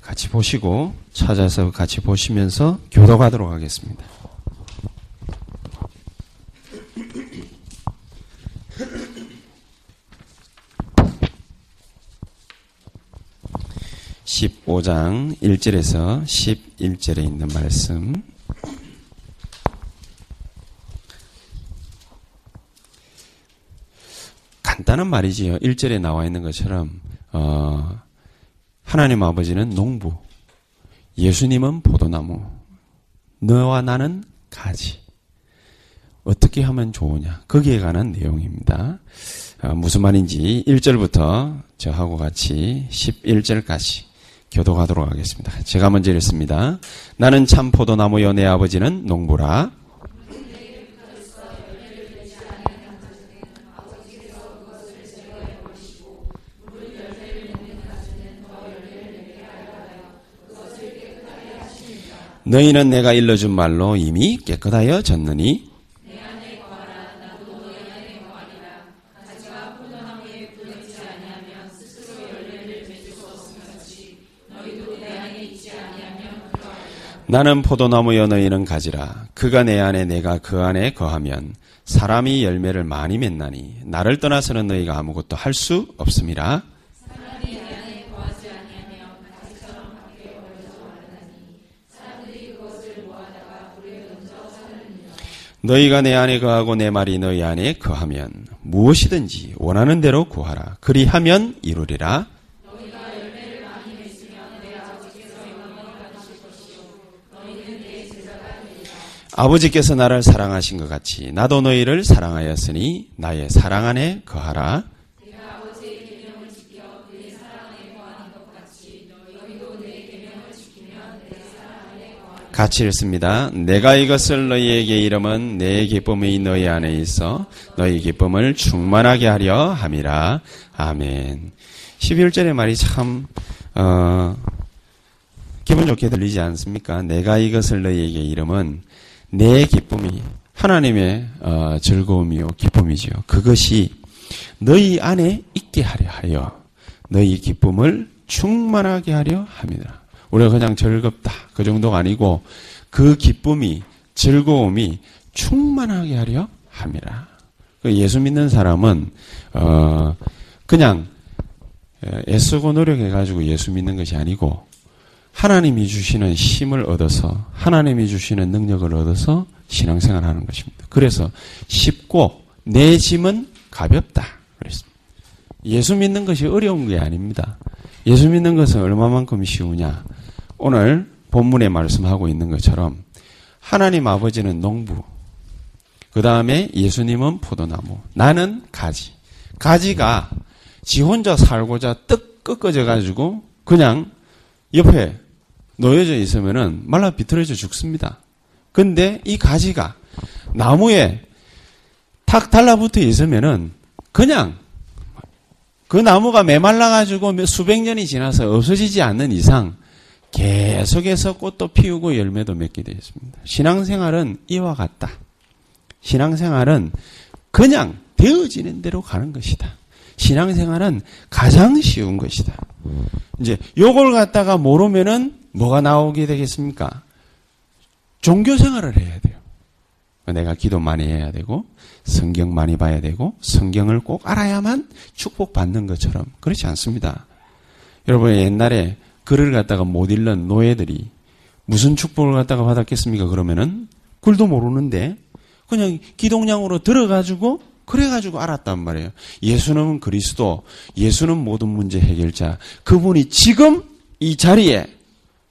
같이 보시고 찾아서 같이 보시면서 교도하도록 하겠습니다. (15장) (1절에서) (11절에) 있는 말씀 간단한 말이지요. 1절에 나와 있는 것처럼 어, 하나님 아버지는 농부, 예수님은 포도나무, 너와 나는 가지. 어떻게 하면 좋으냐? 거기에 관한 내용입니다. 어, 무슨 말인지 1절부터 저하고 같이 11절까지 교도하도록 하겠습니다. 제가 먼저 읽습니다. 나는 참 포도나무여 내 아버지는 농부라. 너희는 내가 일러준 말로 이미 깨끗하여 졌느니? 나는 포도나무여 너희는 가지라. 그가 내 안에 내가 그 안에 거하면 사람이 열매를 많이 맺나니 나를 떠나서는 너희가 아무것도 할 수 없음이라 너희가 내 안에 거하고 내 말이 너희 안에 거하면 무엇이든지 원하는 대로 구하라. 그리하면 이루리라. 아버지께서 나를 사랑하신 것 같이 나도 너희를 사랑하였으니 나의 사랑 안에 거하라. 같이 읽습니다. 내가 이것을 너희에게 이름은 내 기쁨이 너희 안에 있어 너희 기쁨을 충만하게 하려 함이라. 아멘. 11절의 말이 참 어, 기분 좋게 들리지 않습니까? 내가 이것을 너희에게 이름은 내 기쁨이 하나님의 어, 즐거움이요 기쁨이지요. 그것이 너희 안에 있게 하려 하여 너희 기쁨을 충만하게 하려 합니다. 우리가 그냥 즐겁다 그 정도가 아니고 그 기쁨이 즐거움이 충만하게 하려 함이라. 그 예수 믿는 사람은 어 그냥 애쓰고 노력해 가지고 예수 믿는 것이 아니고 하나님이 주시는 힘을 얻어서 하나님이 주시는 능력을 얻어서 신앙생활 하는 것입니다. 그래서 쉽고 내 짐은 가볍다. 그랬습니다. 예수 믿는 것이 어려운 게 아닙니다. 예수 믿는 것은 얼마만큼 쉬우냐? 오늘 본문에 말씀하고 있는 것처럼 하나님 아버지는 농부, 그 다음에 예수님은 포도나무, 나는 가지. 가지가 지 혼자 살고자 떡 꺾어져 가지고 그냥 옆에 놓여져 있으면은 말라 비틀어져 죽습니다. 근데 이 가지가 나무에 탁 달라붙어 있으면은 그냥 그 나무가 메말라 가지고 수백 년이 지나서 없어지지 않는 이상 계속해서 꽃도 피우고 열매도 맺게 되어 있습니다. 신앙생활은 이와 같다. 신앙생활은 그냥 되어지는 대로 가는 것이다. 신앙생활은 가장 쉬운 것이다. 이제 요걸 갖다가 모르면은 뭐가 나오게 되겠습니까? 종교 생활을 해야 돼요. 내가 기도 많이 해야 되고 성경 많이 봐야 되고 성경을 꼭 알아야만 축복받는 것처럼 그렇지 않습니다. 여러분 옛날에 글을 갖다가 못 읽는 노예들이 무슨 축복을 갖다가 받았겠습니까? 그러면은 글도 모르는데 그냥 기동량으로 들어가지고 그래가지고 알았단 말이에요. 예수는 그리스도, 예수는 모든 문제 해결자. 그분이 지금 이 자리에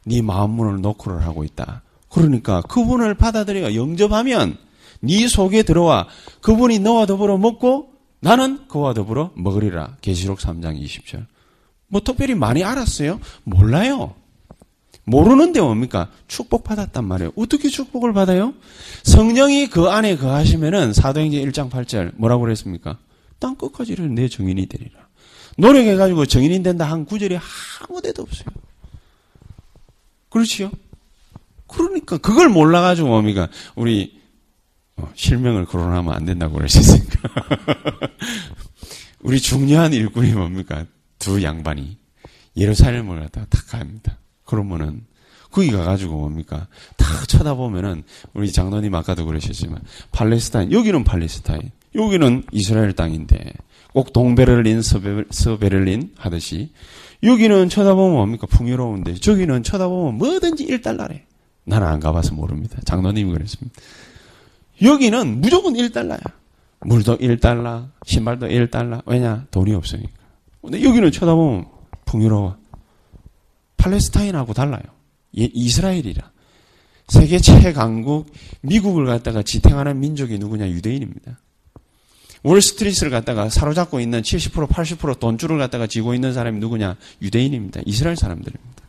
네 마음문을 노크를 하고 있다. 그러니까 그분을 받아들여 영접하면 네 속에 들어와 그분이 너와 더불어 먹고 나는 그와 더불어 먹으리라. 계시록 3장 20절. 뭐 특별히 많이 알았어요? 몰라요. 모르는데 뭡니까? 축복받았단 말이에요. 어떻게 축복을 받아요? 성령이 그 안에 거하시면은 사도행전 1장 8절 뭐라고 그랬습니까? 땅 끝까지 를 내 정인이 되리라. 노력해가지고 정인이 된다 한 구절이 아무 데도 없어요. 그렇지요? 그러니까 그걸 몰라가지고 뭡니까? 우리 어, 실명을 거론하면 안 된다고 그러셨으니까. 우리 중요한 일꾼이 뭡니까? 두 양반이 예루살렘을 갖다가 탁 갑니다. 그러면은 거기 가가지고 뭡니까? 탁 쳐다보면은 우리 장로님 아까도 그러셨지만 팔레스타인 여기는 팔레스타인 여기는 이스라엘 땅인데 꼭 동베를린 서베, 서베를린 하듯이 여기는 쳐다보면 뭡니까? 풍요로운데 저기는 쳐다보면 뭐든지 1달러래. 나는 안 가봐서 모릅니다. 장로님이 그랬습니다. 여기는 무조건 1달러야. 물도 1달러, 신발도 1달러. 왜냐? 돈이 없으니까. 근데 여기는 쳐다보면 풍요로워. 팔레스타인하고 달라요. 예, 이스라엘이라. 세계 최강국 미국을 갖다가 지탱하는 민족이 누구냐? 유대인입니다. 월스트리트를 갖다가 사로잡고 있는 70% 80% 돈줄을 갖다가 쥐고 있는 사람이 누구냐? 유대인입니다. 이스라엘 사람들입니다.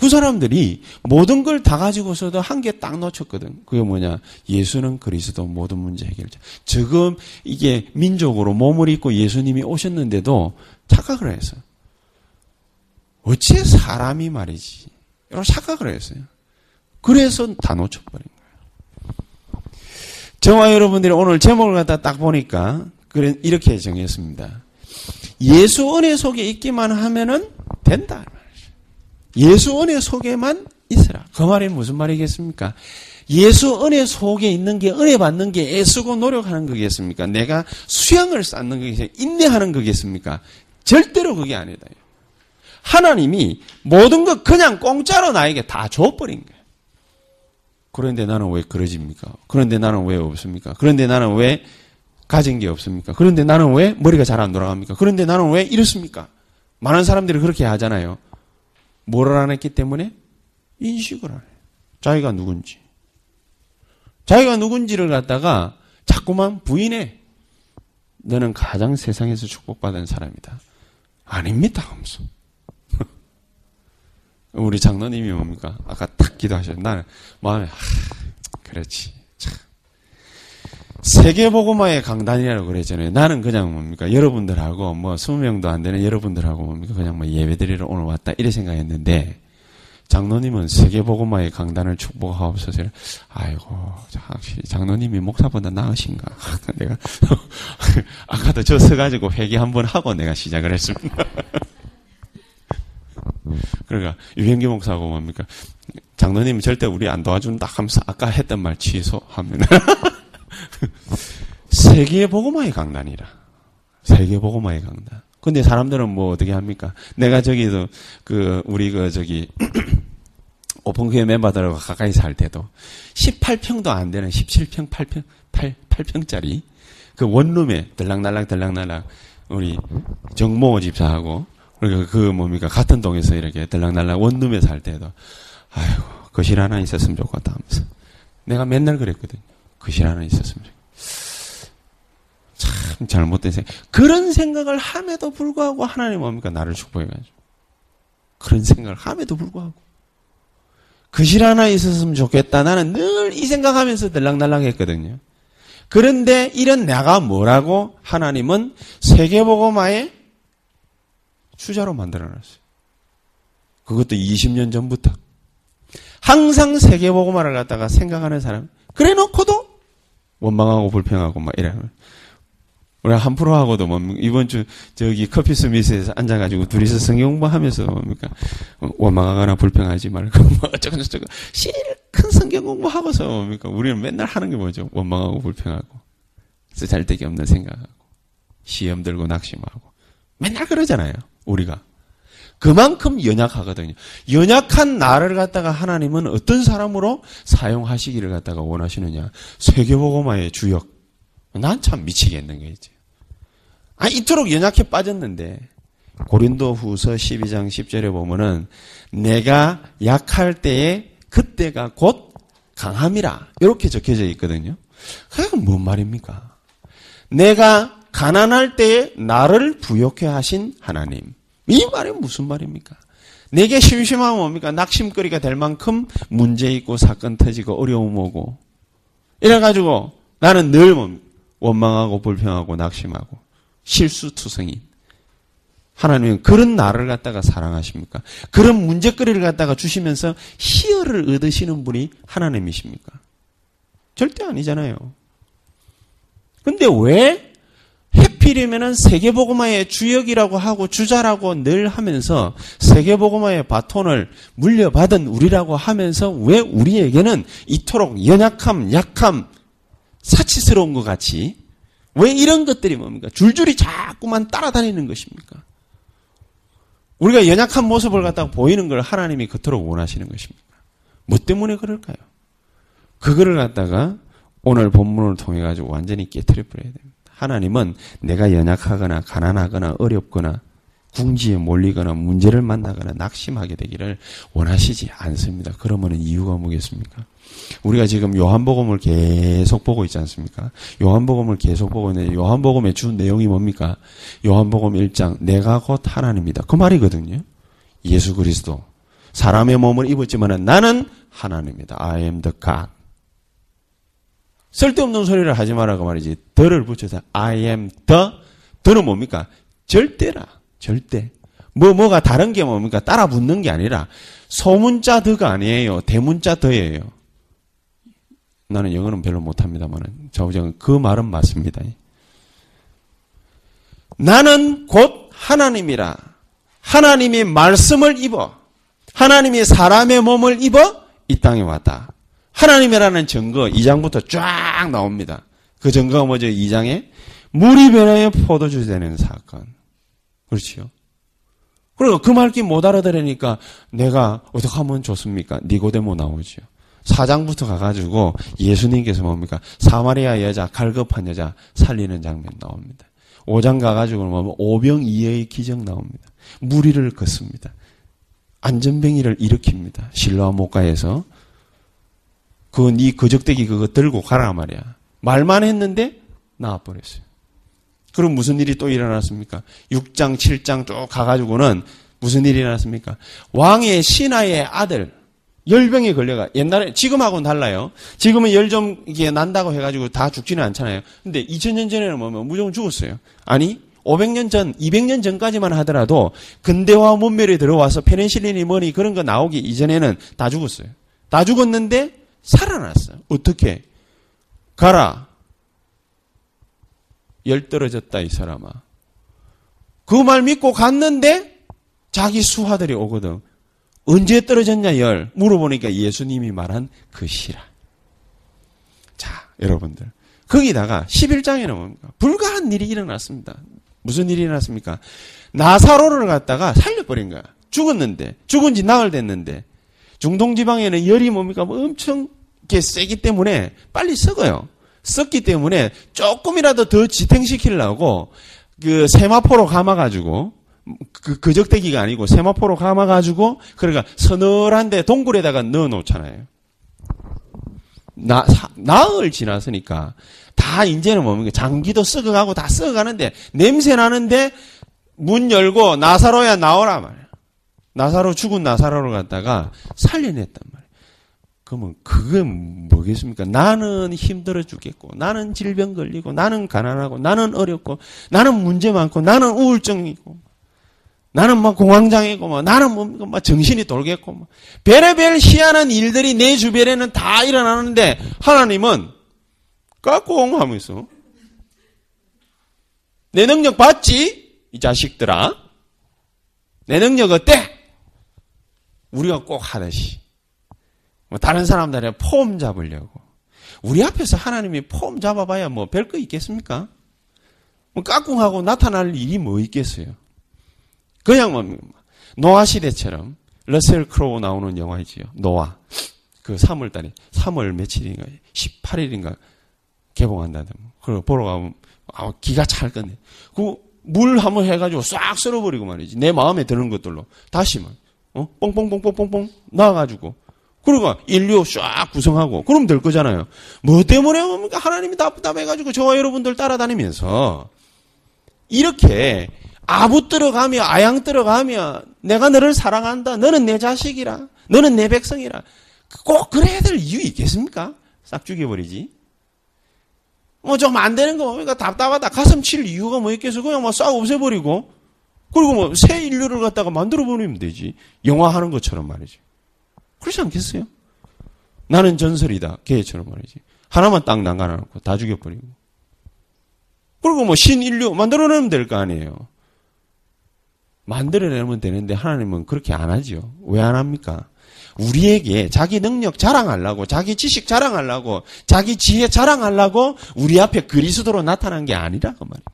그 사람들이 모든 걸 다 가지고서도 한 개 딱 놓쳤거든. 그게 뭐냐? 예수는 그리스도 모든 문제 해결자. 지금 이게 민족으로 몸을 입고 예수님이 오셨는데도 착각을 했어요. 어째 사람이 말이지. 이런 착각을 했어요. 그래서 다 놓쳐버린 거예요. 저와 여러분들이 오늘 제목을 갖다 딱 보니까 이렇게 정했습니다. 예수 은혜 속에 있기만 하면은 된다. 예수 은혜 속에만 있으라. 그 말이 무슨 말이겠습니까? 예수 은혜 속에 있는 게 은혜 받는 게 애쓰고 노력하는 거겠습니까? 내가 수양을 쌓는 거겠습니까? 인내하는 거겠습니까? 절대로 그게 아니다. 하나님이 모든 것 그냥 공짜로 나에게 다 줘버린 거예요. 그런데 나는 왜 그러집니까? 그런데 나는 왜 없습니까? 그런데 나는 왜 가진 게 없습니까? 그런데 나는 왜 머리가 잘 안 돌아갑니까? 그런데 나는 왜 이렇습니까? 많은 사람들이 그렇게 하잖아요. 뭐를 안 했기 때문에? 인식을 안 해요. 자기가 누군지. 자기가 누군지를 갖다가 자꾸만 부인해. 너는 가장 세상에서 축복받은 사람이다. 아닙니다. 하면서. 우리 장로님이 뭡니까? 아까 딱 기도하셨는데 나는 마음에 하, 그렇지. 참. 세계보고마의 강단이라고 그랬잖아요. 나는 그냥 뭡니까? 여러분들하고 뭐 20명도 안 되는 여러분들하고 뭡니까? 그냥 뭐 예배드리러 오늘 왔다 이래 생각했는데 장로님은 세계보고마의 강단을 축복하옵소서. 아이고, 확실히 장로님이 목사보다 나으신가? 내가 아까도 저 서가지고 회개 한번 하고 내가 시작을 했습니다. 그러니까 유현기 목사하고 뭡니까? 장로님은 절대 우리 안 도와준다 하면서 아까 했던 말 취소하면 세계 보고마의 강단이라. 세계 보고마의 강단. 근데 사람들은 뭐 어떻게 합니까? 내가 저기도 그 우리 그 저기 오픈교회 멤버들하고 가까이 살 때도 18평도 안 되는 17평, 8평, 8, 8평짜리 그 원룸에 들락날락 들락날락 우리 정모 집사하고 그러니까 그 뭡니까 같은 동에서 이렇게 들락날락 원룸에 살 때도 아이고 거실 하나 있었으면 좋겠다 하면서 내가 맨날 그랬거든요. 거실 하나 있었으면. 참 잘못된 생각. 그런 생각을 함에도 불구하고 하나님 뭡니까 나를 축복해가지고 그런 생각을 함에도 불구하고 거실 하나 있었으면 좋겠다. 나는 늘 이 생각하면서 들락날락 했거든요. 그런데 이런 내가 뭐라고 하나님은 세계보고마에 수자로 만들어놨어요. 그것도 20년 전부터. 항상 세계보고마를 갖다가 생각하는 사람. 그래 놓고도 원망하고 불평하고 막 이러면. 우리 한 프로 하고도 뭐 이번 주 저기 커피 스미스에서 앉아가지고 둘이서 성경 공부하면서 뭡니까? 원망하거나 불평하지 말고 뭐 어쩌고 저쩌고 실큰 성경 공부하고서 뭡니까? 우리는 맨날 하는 게 뭐죠? 원망하고 불평하고 쓰잘데기 없는 생각하고 시험 들고 낙심하고 맨날 그러잖아요 우리가 그만큼 연약하거든요. 연약한 나를 갖다가 하나님은 어떤 사람으로 사용하시기를 갖다가 원하시느냐? 세계보고마의 주역 난 참 미치겠는 거지. 아, 이토록 연약해 빠졌는데, 고린도 후서 12장 10절에 보면은, 내가 약할 때에 그때가 곧 강함이라. 이렇게 적혀져 있거든요. 그게 뭔 말입니까? 내가 가난할 때에 나를 부욕해 하신 하나님. 이 말이 무슨 말입니까? 내게 심심하면 뭡니까? 낙심거리가 될 만큼 문제 있고 사건 터지고 어려움 오고. 이래가지고 나는 늘 원망하고 불평하고 낙심하고 실수투성인. 하나님은 그런 나를 갖다가 사랑하십니까? 그런 문제거리를 갖다가 주시면서 희열을 얻으시는 분이 하나님이십니까? 절대 아니잖아요. 근데 왜 해필이면은 세계보고마의 주역이라고 하고 주자라고 늘 하면서 세계보고마의 바톤을 물려받은 우리라고 하면서 왜 우리에게는 이토록 연약함, 약함, 사치스러운 것 같이 왜 이런 것들이 뭡니까? 줄줄이 자꾸만 따라다니는 것입니까? 우리가 연약한 모습을 갖다가 보이는 걸 하나님이 그토록 원하시는 것입니까? 뭐 때문에 그럴까요? 그거를 갖다가 오늘 본문을 통해 가지고 완전히 깨뜨려 버려야 됩니다. 하나님은 내가 연약하거나 가난하거나 어렵거나 궁지에 몰리거나 문제를 만나거나 낙심하게 되기를 원하시지 않습니다. 그러면 이유가 뭐겠습니까? 우리가 지금 요한복음을 계속 보고 있지 않습니까? 요한복음을 계속 보고 있는데 요한복음의 주 내용이 뭡니까? 요한복음 1장 내가 곧 하나님이다. 그 말이거든요. 예수 그리스도 사람의 몸을 입었지만 나는 하나님이다. I am the God. 쓸데없는 소리를 하지 말라고 말이지. 더를 붙여서 I am the 더는 뭡니까? 절대라. 절대. 뭐 뭐가 다른 게 뭡니까? 따라 붙는 게 아니라 소문자 더가 아니에요. 대문자 더예요. 나는 영어는 별로 못합니다만은 좌우정은 그 말은 맞습니다. 나는 곧 하나님이라. 하나님이 말씀을 입어. 하나님이 사람의 몸을 입어 이 땅에 왔다. 하나님이라는 증거 2장부터 쫙 나옵니다. 그 증거가 뭐죠? 2장에 물이 변하여 포도주 되는 사건. 그렇지요? 그리고 그 말기 못 알아들으니까 내가 어떻게 하면 좋습니까? 니고데모 나오죠. 4장부터 가가지고 예수님께서 뭡니까? 사마리아 여자, 갈급한 여자 살리는 장면 나옵니다. 5장 가가지고 뭐 오병이어의 기적 나옵니다. 무리를 걷습니다. 안전뱅이를 일으킵니다. 실로아 목가에서 그네 거적대기 그거 들고 가라 말이야. 말만 했는데 나와버렸어요. 그럼 무슨 일이 또 일어났습니까? 6장, 7장 쭉 가가지고는 무슨 일이 일어났습니까? 왕의 신하의 아들, 열병에 걸려가. 옛날에, 지금하고는 달라요. 지금은 열좀 이게 난다고 해가지고 다 죽지는 않잖아요. 근데 2000년 전에는 뭐면 무조건 죽었어요. 아니, 500년 전, 200년 전까지만 하더라도 근대화 문명에 들어와서 페니실린이 뭐니 그런 거 나오기 이전에는 다 죽었어요. 다 죽었는데 살아났어요. 어떻게? 가라. 열 떨어졌다, 이 사람아. 그 말 믿고 갔는데 자기 수하들이 오거든. 언제 떨어졌냐, 열? 물어보니까 예수님이 말한 그 시라. 자, 여러분들. 거기다가 11장에는 뭡니까? 불가한 일이 일어났습니다. 무슨 일이 일어났습니까? 나사로를 갖다가 살려버린 거야. 죽었는데, 죽은 지 나흘 됐는데, 중동 지방에는 열이 뭡니까? 뭐 엄청 세기 때문에 빨리 썩어요. 썩기 때문에 조금이라도 더 지탱시키려고 그 세마포로 감아가지고 그 그적대기가 아니고 세마포로 감아가지고 그러니까 서늘한데 동굴에다가 넣어 놓잖아요. 나, 나흘 지났으니까 다 이제는 뭡니까? 장기도 썩어가고 다 썩어가는데 냄새 나는데 문 열고 나사로야 나오라 말이야. 나사로 죽은 나사로를 갖다가 살려냈단 말이야. 그러면 그건 뭐겠습니까? 나는 힘들어 죽겠고, 나는 질병 걸리고, 나는 가난하고, 나는 어렵고, 나는 문제 많고, 나는 우울증이고, 나는 막 공황장애고, 뭐, 나는 뭐, 막 정신이 돌겠고, 뭐. 별의별 희한한 일들이 내 주변에는 다 일어나는데, 하나님은 까꿍 하면서, 내 능력 봤지? 이 자식들아. 내 능력 어때? 우리가 꼭 하듯이. 뭐 다른 사람들이 폼 잡으려고. 우리 앞에서 하나님이 폼 잡아봐야 뭐 별 거 있겠습니까? 뭐 까꿍하고 나타날 일이 뭐 있겠어요? 그냥 뭐 노아 시대처럼 러셀 크로우 나오는 영화이지요. 노아. 그 3월달에 3월 며칠인가 18일인가 개봉한다든. 그래 보러 가면 아, 기가 찰 건데. 그 물 한번 해가지고 싹 쓸어버리고 말이지. 내 마음에 드는 것들로 다시만 어 뽕뽕뽕뽕뽕뽕 나와가지고 그러고 인류 쫙 구성하고 그러면 될 거잖아요. 뭐 때문에 뭡니까 하나님이 답답해가지고 저와 여러분들 따라다니면서 이렇게 아부 들어가며 아양 들어가며 내가 너를 사랑한다. 너는 내 자식이라. 너는 내 백성이라. 꼭 그래야 될 이유 있겠습니까? 싹 죽여버리지. 뭐 좀 안 되는 거 뭡니까? 답답하다. 가슴 칠 이유가 뭐 있겠어? 그냥 뭐 싹 없애버리고. 그리고 뭐 새 인류를 갖다가 만들어 버리면 되지. 영화 하는 것처럼 말이지. 그렇지 않겠어요? 나는 전설이다. 걔처럼 말이지. 하나만 딱 남겨놓고 다 죽여버리고. 그리고 뭐 신인류 만들어내면 될 거 아니에요. 만들어내면 되는데 하나님은 그렇게 안 하죠. 왜 안 합니까? 우리에게 자기 능력 자랑하려고, 자기 지식 자랑하려고, 자기 지혜 자랑하려고 우리 앞에 그리스도로 나타난 게 아니라 그 말이에요.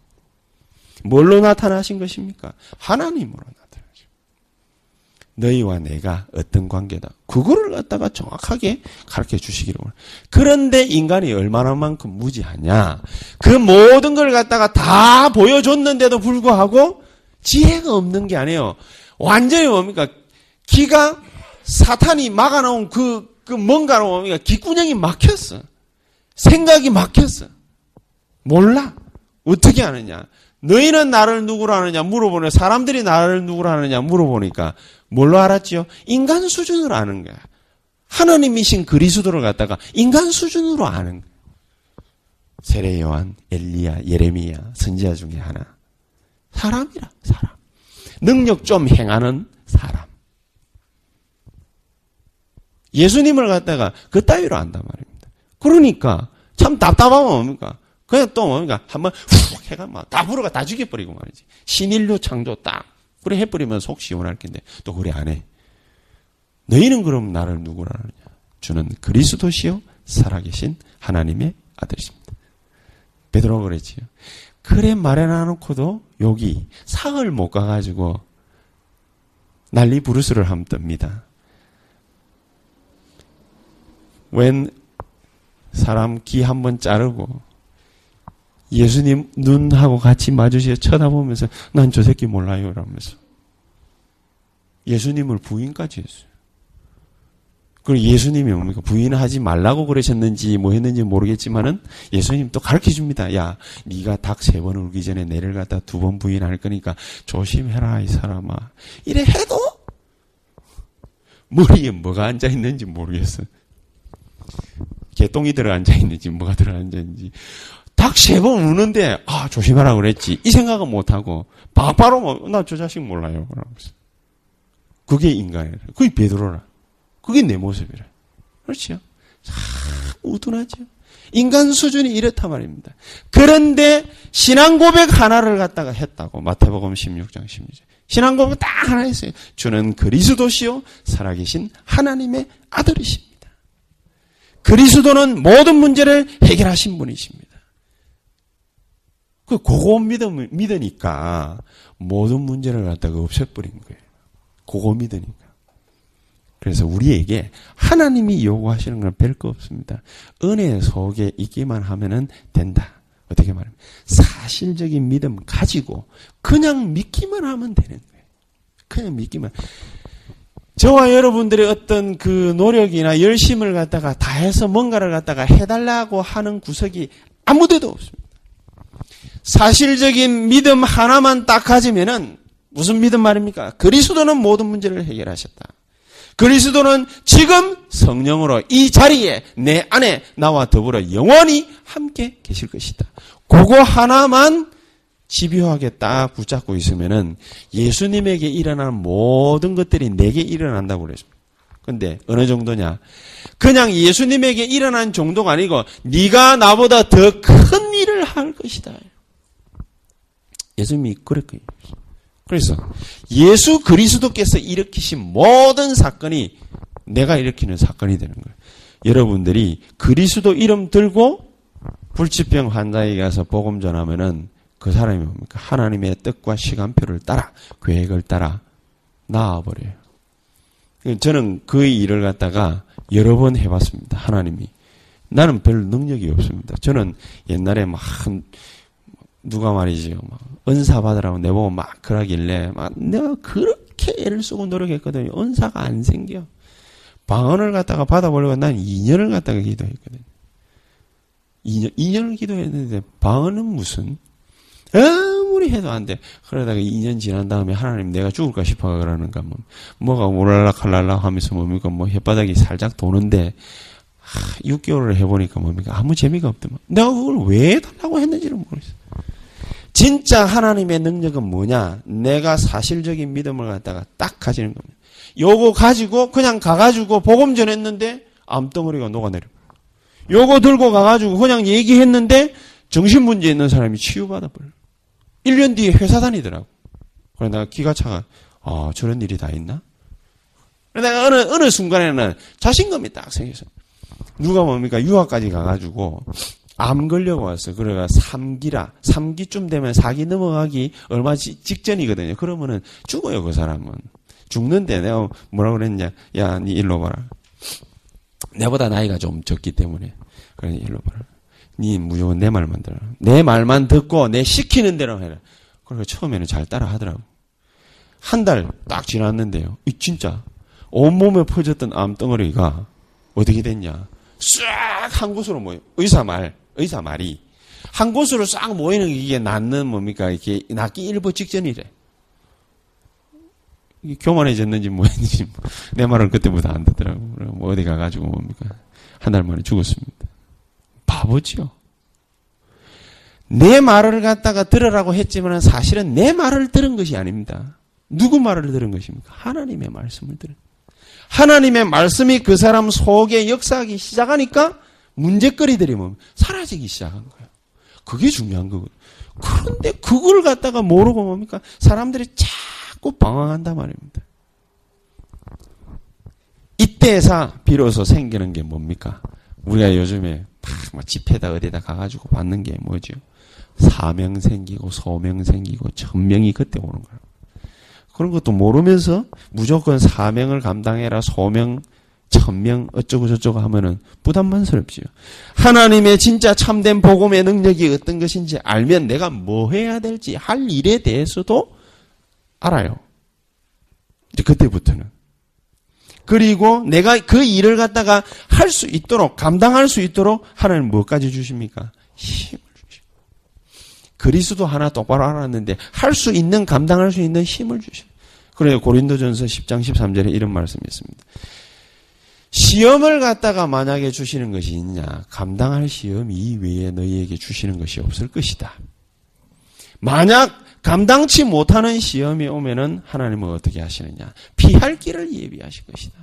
뭘로 나타나신 것입니까? 하나님으로 나타나죠. 너희와 내가 어떤 관계다. 그거를 갖다가 정확하게 가르쳐 주시기를. 그런데 인간이 얼마나만큼 무지하냐. 그 모든 걸 갖다가 다 보여줬는데도 불구하고 지혜가 없는 게 아니에요. 완전히 뭡니까? 기가 사탄이 막아놓은 그, 그 뭔가로 뭡니까? 기구녕이 막혔어. 생각이 막혔어. 몰라. 어떻게 하느냐. 너희는 나를 누구로 하느냐 물어보네. 사람들이 나를 누구로 하느냐 물어보니까 뭘로 알았지요? 인간 수준으로 아는 거야. 하나님이신 그리스도를 갖다가 인간 수준으로 아는. 세례 요한, 엘리야, 예레미야, 선지자 중에 하나. 사람이라, 사람. 능력 좀 행하는 사람. 예수님을 갖다가 그 따위로 안단 말입니다. 그러니까 참 답답하면 뭡니까? 그냥 또 뭡니까? 한번 훅 해가 막 다 불어가 다 죽여버리고 말이지. 신인류 창조 딱. 그래 해버리면 속 시원할 텐데 또 그래 안 해. 너희는 그럼 나를 누구라 하느냐? 주는 그리스도시요 살아계신 하나님의 아들이십니다. 베드로가 그랬지요. 그래 말해놔놓고도 여기 사흘 못 가가지고 난리 부르스를 함 뜹니다. 웬 사람 귀 한번 자르고 예수님 눈하고 같이 마주쳐 쳐다보면서 난 저 새끼 몰라요 라면서 예수님을 부인까지 했어요. 그리고 예수님이 뭡니까? 부인하지 말라고 그러셨는지 뭐 했는지 모르겠지만은 예수님 또 가르쳐 줍니다. 야, 네가 닭 세 번 울기 전에 내를 갖다 두 번 부인할 거니까 조심해라 이 사람아. 이래 해도 머리에 뭐가 앉아 있는지 모르겠어. 개똥이 들어 앉아 있는지 뭐가 들어 앉아 있는지 닭 세 번 우는데 아 조심하라 그랬지 이 생각은 못 하고 바로 뭐, 나 저 자식 몰라요. 그게 인간이라. 그게 베드로라. 그게 내 모습이라. 그렇죠? 참 우둔하죠. 인간 수준이 이렇단 말입니다. 그런데 신앙 고백 하나를 갖다가 했다고 마태복음 16장 16절. 신앙 고백 딱 하나 했어요. 주는 그리스도시요 살아계신 하나님의 아들이십니다. 그리스도는 모든 문제를 해결하신 분이십니다. 그 그거 믿음 믿으니까 모든 문제를 갖다가 없애버린 거예요. 그거 믿으니까. 그래서 우리에게 하나님이 요구하시는 건 별거 없습니다. 은혜 속에 있기만 하면은 된다. 어떻게 말하면 사실적인 믿음 가지고 그냥 믿기만 하면 되는 거예요. 그냥 믿기만. 저와 여러분들의 어떤 그 노력이나 열심을 갖다가 다 해서 뭔가를 갖다가 해달라고 하는 구석이 아무데도 없습니다. 사실적인 믿음 하나만 딱 가지면은 무슨 믿음 말입니까? 그리스도는 모든 문제를 해결하셨다. 그리스도는 지금 성령으로 이 자리에 내 안에 나와 더불어 영원히 함께 계실 것이다. 그거 하나만 집요하게 딱 붙잡고 있으면은 예수님에게 일어나는 모든 것들이 내게 일어난다고 그랬습니다. 근데 어느 정도냐? 그냥 예수님에게 일어난 정도가 아니고 네가 나보다 더 큰 일을 할 것이다. 예수님이 그랬거든요. 그래서 예수 그리스도께서 일으키신 모든 사건이 내가 일으키는 사건이 되는 거예요. 여러분들이 그리스도 이름 들고 불치병 환자에게 가서 복음 전하면은 그 사람이 뭡니까? 하나님의 뜻과 시간표를 따라, 계획을 따라 나와버려요. 저는 그 일을 갖다가 여러 번 해봤습니다. 하나님이. 나는 별 능력이 없습니다. 저는 옛날에 막 누가 말이지요. 막 은사 받으라고 내보고 막 그러길래 막 내가 그렇게 애를 쓰고 노력했거든요. 은사가 안 생겨. 방언을 갖다가 받아보려고 난 2년을 갖다가 기도했거든요. 2년, 2년을 기도했는데 방언은 무슨 아무리 해도 안 돼. 그러다가 2년 지난 다음에 하나님 내가 죽을까 싶어 그러는가 뭐 뭐가 오랄락 할랄락 하면서 뭡니까 뭐 혓바닥이 살짝 도는데 하, 6개월을 해보니까 뭡니까 아무 재미가 없더만. 내가 그걸 왜 달라고 했는지를 모르겠어. 진짜 하나님의 능력은 뭐냐? 내가 사실적인 믿음을 갖다가 딱 가지는 겁니다. 요거 가지고 그냥 가가지고 복음 전했는데 암덩어리가 녹아내려. 요거 들고 가가지고 그냥 얘기했는데 정신문제 있는 사람이 치유받아 버려. 1년 뒤에 회사 다니더라고. 그래 내가 기가 차가 아 저런 일이 다 있나? 내가 어느 어느 순간에는 자신감이 딱 생겼어. 누가 뭡니까 유학까지 가가지고 암 걸려고 왔어. 그래가 3기라 3기쯤 되면 4기 넘어가기 얼마 직전이거든요. 그러면은 죽어요 그 사람은. 죽는데 내가 뭐라고 그랬냐? 야, 니 일로 봐라. 내보다 나이가 좀 적기 때문에. 그래, 일로 봐라. 니 무조건 내 말만 들어. 내 말만 듣고 내 시키는 대로 해라. 그래서 처음에는 잘 따라 하더라고. 한 달 딱 지났는데요. 이 진짜 온몸에 퍼졌던 암덩어리가 어떻게 됐냐. 싹 한 곳으로 모여. 의사 말, 의사 말이. 한 곳으로 싹 모이는 게 이게 낫는 뭡니까? 이게 낫기 일부 직전이래. 교만해졌는지 뭐했는지 뭐. 내 말을 그때부터 안 듣더라고. 뭐 어디 가가지고 뭡니까? 한 달 만에 죽었습니다. 바보지요. 내 말을 갖다가 들으라고 했지만 사실은 내 말을 들은 것이 아닙니다. 누구 말을 들은 것입니까? 하나님의 말씀을 들은. 하나님의 말씀이 그 사람 속에 역사하기 시작하니까 문제거리들이 뭐 사라지기 시작한 거예요. 그게 중요한 거거든요. 그런데 그걸 갖다가 모르고 뭡니까? 사람들이 자꾸 방황한단 말입니다. 이때에서 비로소 생기는 게 뭡니까? 우리가 요즘에 막 집회다 어디다 가가지고 받는 게 뭐죠? 사명 생기고 소명 생기고 천명이 그때 오는 거예요. 그런 것도 모르면서 무조건 사명을 감당해라 소명 천명 어쩌고 저쩌고 하면은 부담만스럽지요. 하나님의 진짜 참된 복음의 능력이 어떤 것인지 알면 내가 뭐 해야 될지 할 일에 대해서도 알아요. 이제 그때부터는. 그리고 내가 그 일을 갖다가 할 수 있도록 감당할 수 있도록 하나님 무엇까지 주십니까? 힘을 주시고. 그리스도 하나 똑바로 알았는데 할 수 있는 감당할 수 있는 힘을 주십니다. 그래요. 고린도전서 10장 13절에 이런 말씀이 있습니다. 시험을 갖다가 만약에 주시는 것이 있냐? 감당할 시험 이외에 너희에게 주시는 것이 없을 것이다. 만약 감당치 못하는 시험이 오면은 하나님은 어떻게 하시느냐? 피할 길을 예비하실 것이다.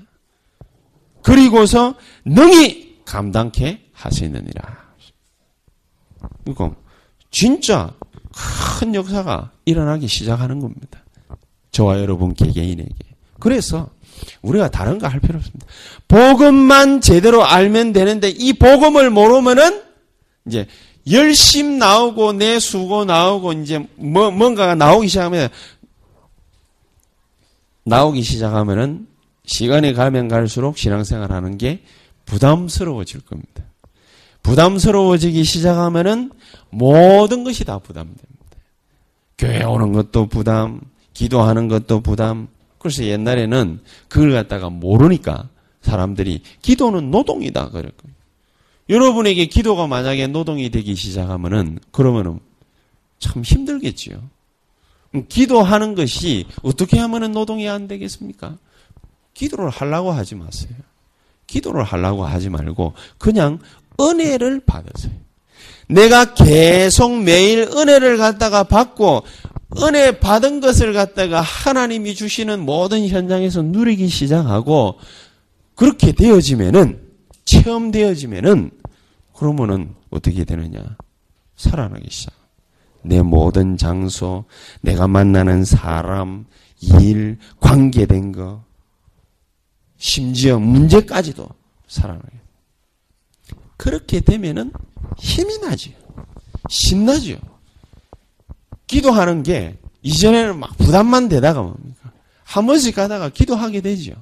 그리고서 능히 감당케 하시느니라. 이거 진짜 큰 역사가 일어나기 시작하는 겁니다. 저와 여러분 개개인에게. 그래서 우리가 다른 거 할 필요 없습니다. 복음만 제대로 알면 되는데 이 복음을 모르면은 이제 열심 나오고 내 수고 나오고 이제 뭐 뭔가가 나오기 시작하면 나오기 시작하면은 시간이 가면 갈수록 신앙생활 하는 게 부담스러워질 겁니다. 부담스러워지기 시작하면은 모든 것이 다 부담됩니다. 교회 오는 것도 부담, 기도하는 것도 부담. 그래서 옛날에는 그걸 갖다가 모르니까 사람들이 기도는 노동이다 그랬거든요. 여러분에게 기도가 만약에 노동이 되기 시작하면은 그러면은 참 힘들겠지요. 기도하는 것이 어떻게 하면은 노동이 안 되겠습니까? 기도를 하려고 하지 마세요. 기도를 하려고 하지 말고 그냥 은혜를 받으세요. 내가 계속 매일 은혜를 갖다가 받고 은혜 받은 것을 갖다가 하나님이 주시는 모든 현장에서 누리기 시작하고 그렇게 되어지면은 체험되어지면은 그러면은 어떻게 되느냐? 살아나기 시작. 내 모든 장소, 내가 만나는 사람, 일, 관계된 거, 심지어 문제까지도 살아나요. 그렇게 되면은 힘이 나죠. 신나죠. 기도하는 게 이전에는 막 부담만 되다가 뭡니까? 한 번씩 가다가 기도하게 되죠.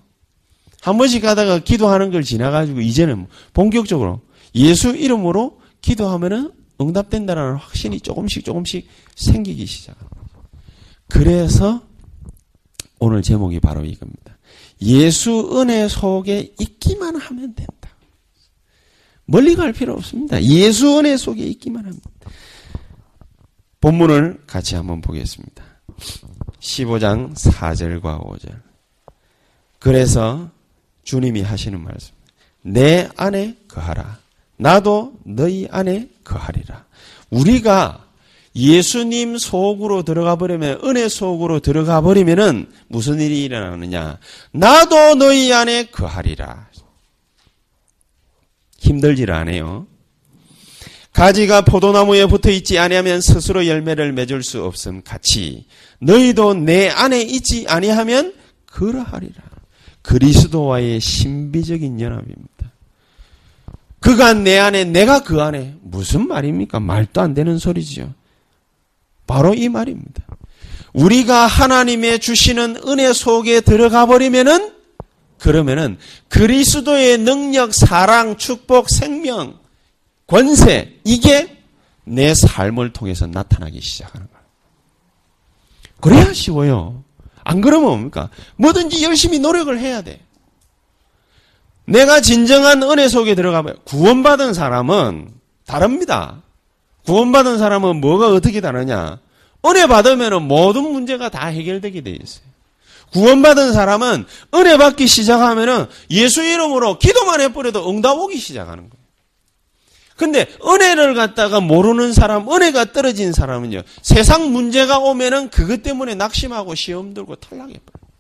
한 번씩 가다가 기도하는 걸 지나가지고 이제는 본격적으로 예수 이름으로 기도하면은 응답된다는 확신이 조금씩 조금씩 생기기 시작합니다. 그래서 오늘 제목이 바로 이겁니다. 예수 은혜 속에 있기만 하면 된다. 멀리 갈 필요 없습니다. 예수 은혜 속에 있기만 합니다. 본문을 같이 한번 보겠습니다. 15장 4절과 5절. 그래서 주님이 하시는 말씀. 내 안에 거하라. 나도 너희 안에 거하리라. 우리가 예수님 속으로 들어가 버리면 은혜 속으로 들어가 버리면은 무슨 일이 일어나느냐? 나도 너희 안에 거하리라. 힘들질 않아요. 가지가 포도나무에 붙어 있지 아니하면 스스로 열매를 맺을 수 없음 같이 너희도 내 안에 있지 아니하면 그러하리라. 그리스도와의 신비적인 연합입니다. 그가 내 안에 내가 그 안에 무슨 말입니까? 말도 안 되는 소리지요. 바로 이 말입니다. 우리가 하나님의 주시는 은혜 속에 들어가 버리면은 그러면은 그리스도의 능력, 사랑, 축복, 생명, 권세 이게 내 삶을 통해서 나타나기 시작하는 거예요. 그래야 쉬워요. 안 그러면 뭡니까? 뭐든지 열심히 노력을 해야 돼. 내가 진정한 은혜 속에 들어가면 구원받은 사람은 다릅니다. 구원받은 사람은 뭐가 어떻게 다르냐? 은혜 받으면 모든 문제가 다 해결되게 돼 있어요. 구원받은 사람은 은혜 받기 시작하면은 예수 이름으로 기도만 해버려도 응답 오기 시작하는 거예요. 근데 은혜를 갖다가 모르는 사람, 은혜가 떨어진 사람은요, 세상 문제가 오면은 그것 때문에 낙심하고 시험 들고 탈락해 버려요.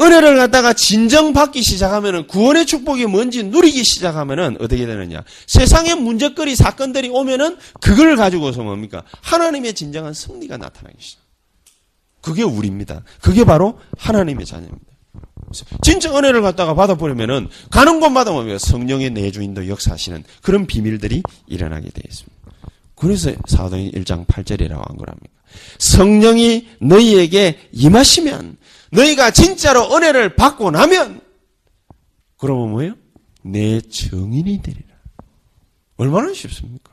은혜를 갖다가 진정받기 시작하면은 구원의 축복이 뭔지 누리기 시작하면은 어떻게 되느냐? 세상의 문제거리 사건들이 오면은 그걸 가지고서 뭡니까? 하나님의 진정한 승리가 나타나기 시작. 그게 우리입니다. 그게 바로 하나님의 자녀입니다. 진짜 은혜를 갖다가 받아버리면은 가는 곳마다 뭡니까? 성령의 내주인도 역사하시는 그런 비밀들이 일어나게 되어 있습니다. 그래서 사도행 1장 8절이라고 한 거랍니다. 성령이 너희에게 임하시면 너희가 진짜로 은혜를 받고 나면 그러면 뭐예요? 내 정인이 되리라. 얼마나 쉽습니까?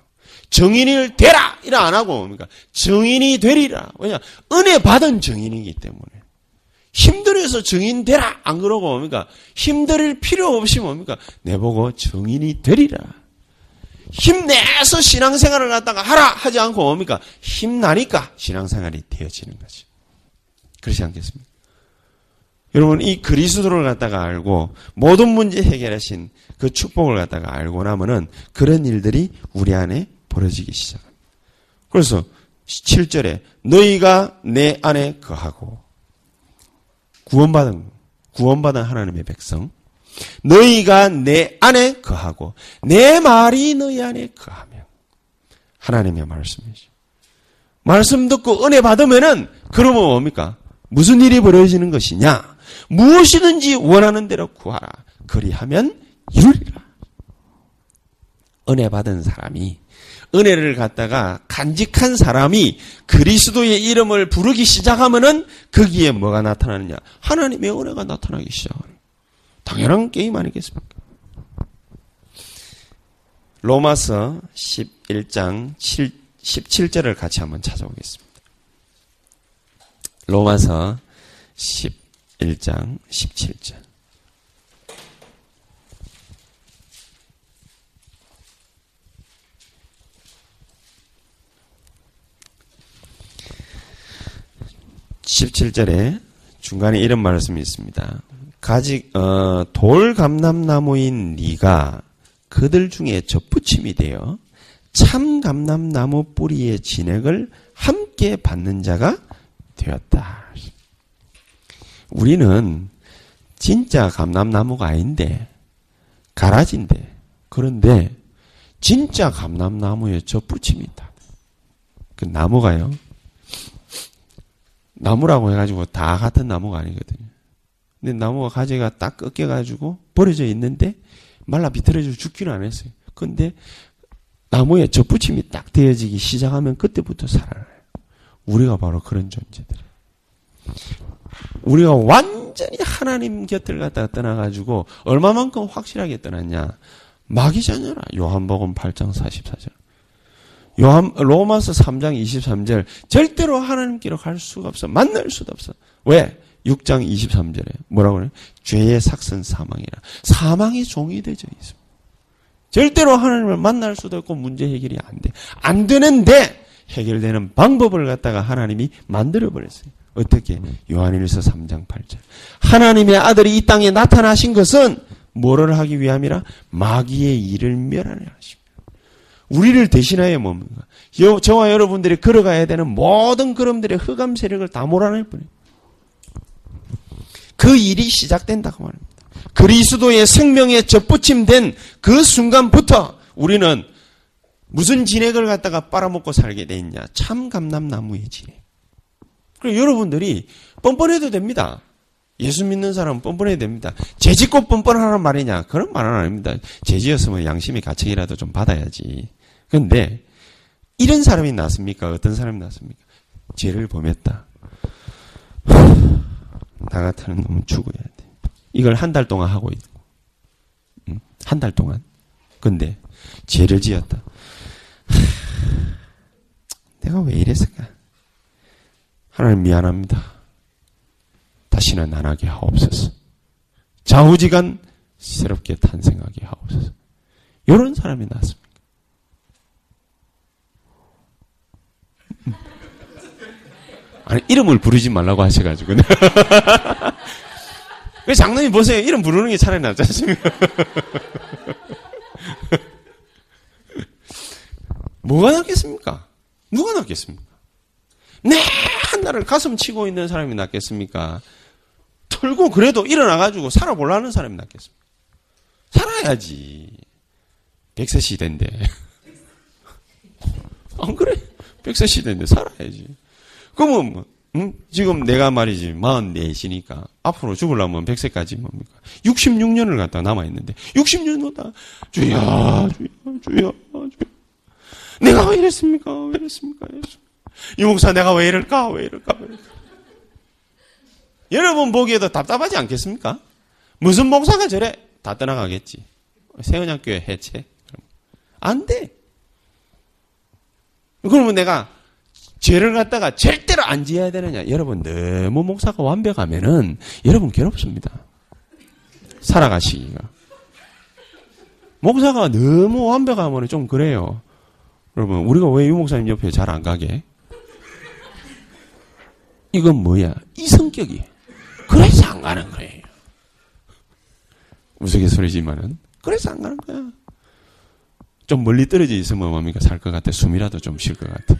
정인이 되라! 이래 안 하고 뭡니까? 정인이 되리라. 왜냐? 은혜 받은 정인이기 때문에. 힘 들어서 정인 되라! 안 그러고 뭡니까? 힘들 필요 없이 뭡니까? 내보고 정인이 되리라. 힘내서 신앙생활을 갖다가 하라! 하지 않고 뭡니까? 힘나니까 신앙생활이 되어지는 거지. 그렇지 않겠습니까? 여러분 이 그리스도를 갖다가 알고 모든 문제 해결하신 그 축복을 갖다가 알고 나면은 그런 일들이 우리 안에 벌어지기 시작합니다. 그래서 7절에 너희가 내 안에 거하고 구원받은 구원받은 하나님의 백성 너희가 내 안에 거하고 내 말이 너희 안에 거하면 하나님의 말씀이죠. 말씀 듣고 은혜 받으면은 그러면 뭡니까? 무슨 일이 벌어지는 것이냐? 무엇이든지 원하는 대로 구하라. 그리하면 이루리라. 은혜 받은 사람이 은혜를 갖다가 간직한 사람이 그리스도의 이름을 부르기 시작하면은 거기에 뭐가 나타나느냐? 하나님의 은혜가 나타나기 시작하는. 당연한 게임 아니겠습니까? 로마서 11장 7, 17절을 같이 한번 찾아보겠습니다. 로마서 10 1장 17절. (17절에) 중간에 이런 말씀이 있습니다. 가지 어, 돌 감람나무인 네가 그들 중에 접붙임이 되어 참 감람나무 뿌리의 진액을 함께 받는 자가 되었다. 우리는 진짜 감람나무가 아닌데 가라지인데 그런데 진짜 감람나무에 있다. 그 나무가요. 나무라고 해가지고 다 같은 나무가 아니거든요. 근데 나무가 가지가 딱 꺾여가지고 버려져 있는데 말라 비틀어져 죽지는 않았어요. 근데 나무에 젖붙임이 딱 되어지기 시작하면 그때부터 살아나요. 우리가 바로 그런 존재들이에요. 우리가 완전히 하나님 곁을 갖다가 떠나가지고 얼마만큼 확실하게 떠났냐? 마귀 자녀라. 요한복음 8장 44절. 요한 로마서 3장 23절 절대로 하나님께로 갈 수가 없어. 만날 수도 없어. 왜? 6장 23절에 뭐라고 그래? 죄의 삭선 사망이라. 사망이 종이 되져 있습니다. 절대로 하나님을 만날 수도 없고 문제 해결이 안 돼. 안 되는데 해결되는 방법을 갖다가 하나님이 만들어 버렸어요. 어떻게? 요한일서 3장 8절. 하나님의 아들이 이 땅에 나타나신 것은 뭐를 하기 위함이라? 마귀의 일을 멸하려 하십니다. 우리를 대신하여 뭡니까? 저와 여러분들이 걸어가야 되는 모든 그름들의 흑암 세력을 다 몰아낼 뿐이에요. 그 일이 시작된다고 말합니다. 그리스도의 생명에 접붙임된 그 순간부터 우리는 무슨 진액을 갖다가 빨아먹고 살게 돼 있냐? 참 감남나무의 진액. 그리고 여러분들이 뻔뻔해도 됩니다. 예수 믿는 사람은 뻔뻔해야 됩니다. 죄짓고 뻔뻔하는 말이냐? 그런 말은 아닙니다. 죄지었으면 양심의 가책이라도 좀 받아야지. 근데 이런 사람이 낫습니까? 어떤 사람이 낫습니까? 죄를 범했다. 나 같은 놈은 죽어야 돼. 이걸 한 달 동안 하고 있고. 한달 동안. 근데 죄를 지었다. 내가 왜 이랬을까? 하나님 미안합니다. 다시는 안 하게 하옵소서. 좌우지간 새롭게 탄생하게 하옵소서. 이런 사람이 나왔습니다. 아니, 이름을 부르지 말라고 하셔가지고. 그 장로님 보세요. 이름 부르는 게 차라리 낫지 않습니까? 뭐가 낫겠습니까? 누가 낫겠습니까? 네, 한날을 가슴 치고 있는 사람이 낫겠습니까? 털고 그래도 일어나가지고 살아보려는 사람이 낫겠습니까? 살아야지. 백세 시대인데. 안 그래? 백세 시대인데 살아야지. 그러면 뭐, 응? 지금 내가 말이지 44시니까 앞으로 죽으려면 100세까지 뭡니까? 66년을 갖다 남아 있는데 66년 다 주여 주여 주여 주여 내가 왜 이랬습니까? 왜 이랬습니까? 이 목사 내가 왜 이럴까? 왜 이럴까? 왜 이럴까? 여러분 보기에도 답답하지 않겠습니까? 무슨 목사가 저래? 다 떠나가겠지. 세원학교회 해체. 안 돼. 그러면 내가 죄를 갖다가 절대로 안 지어야 되느냐? 여러분 너무 목사가 완벽하면은 여러분 괴롭습니다. 살아가시기가. 목사가 너무 완벽하면 좀 그래요. 여러분 우리가 왜 유 목사님 옆에 잘 안 가게? 이건 뭐야? 이 성격이. 그래서 안 가는 거예요. 우스갯소리지만은 그래서 안 가는 거야. 좀 멀리 떨어져 있으면 뭡니까 살 것 같아. 숨이라도 좀 쉴 것 같아.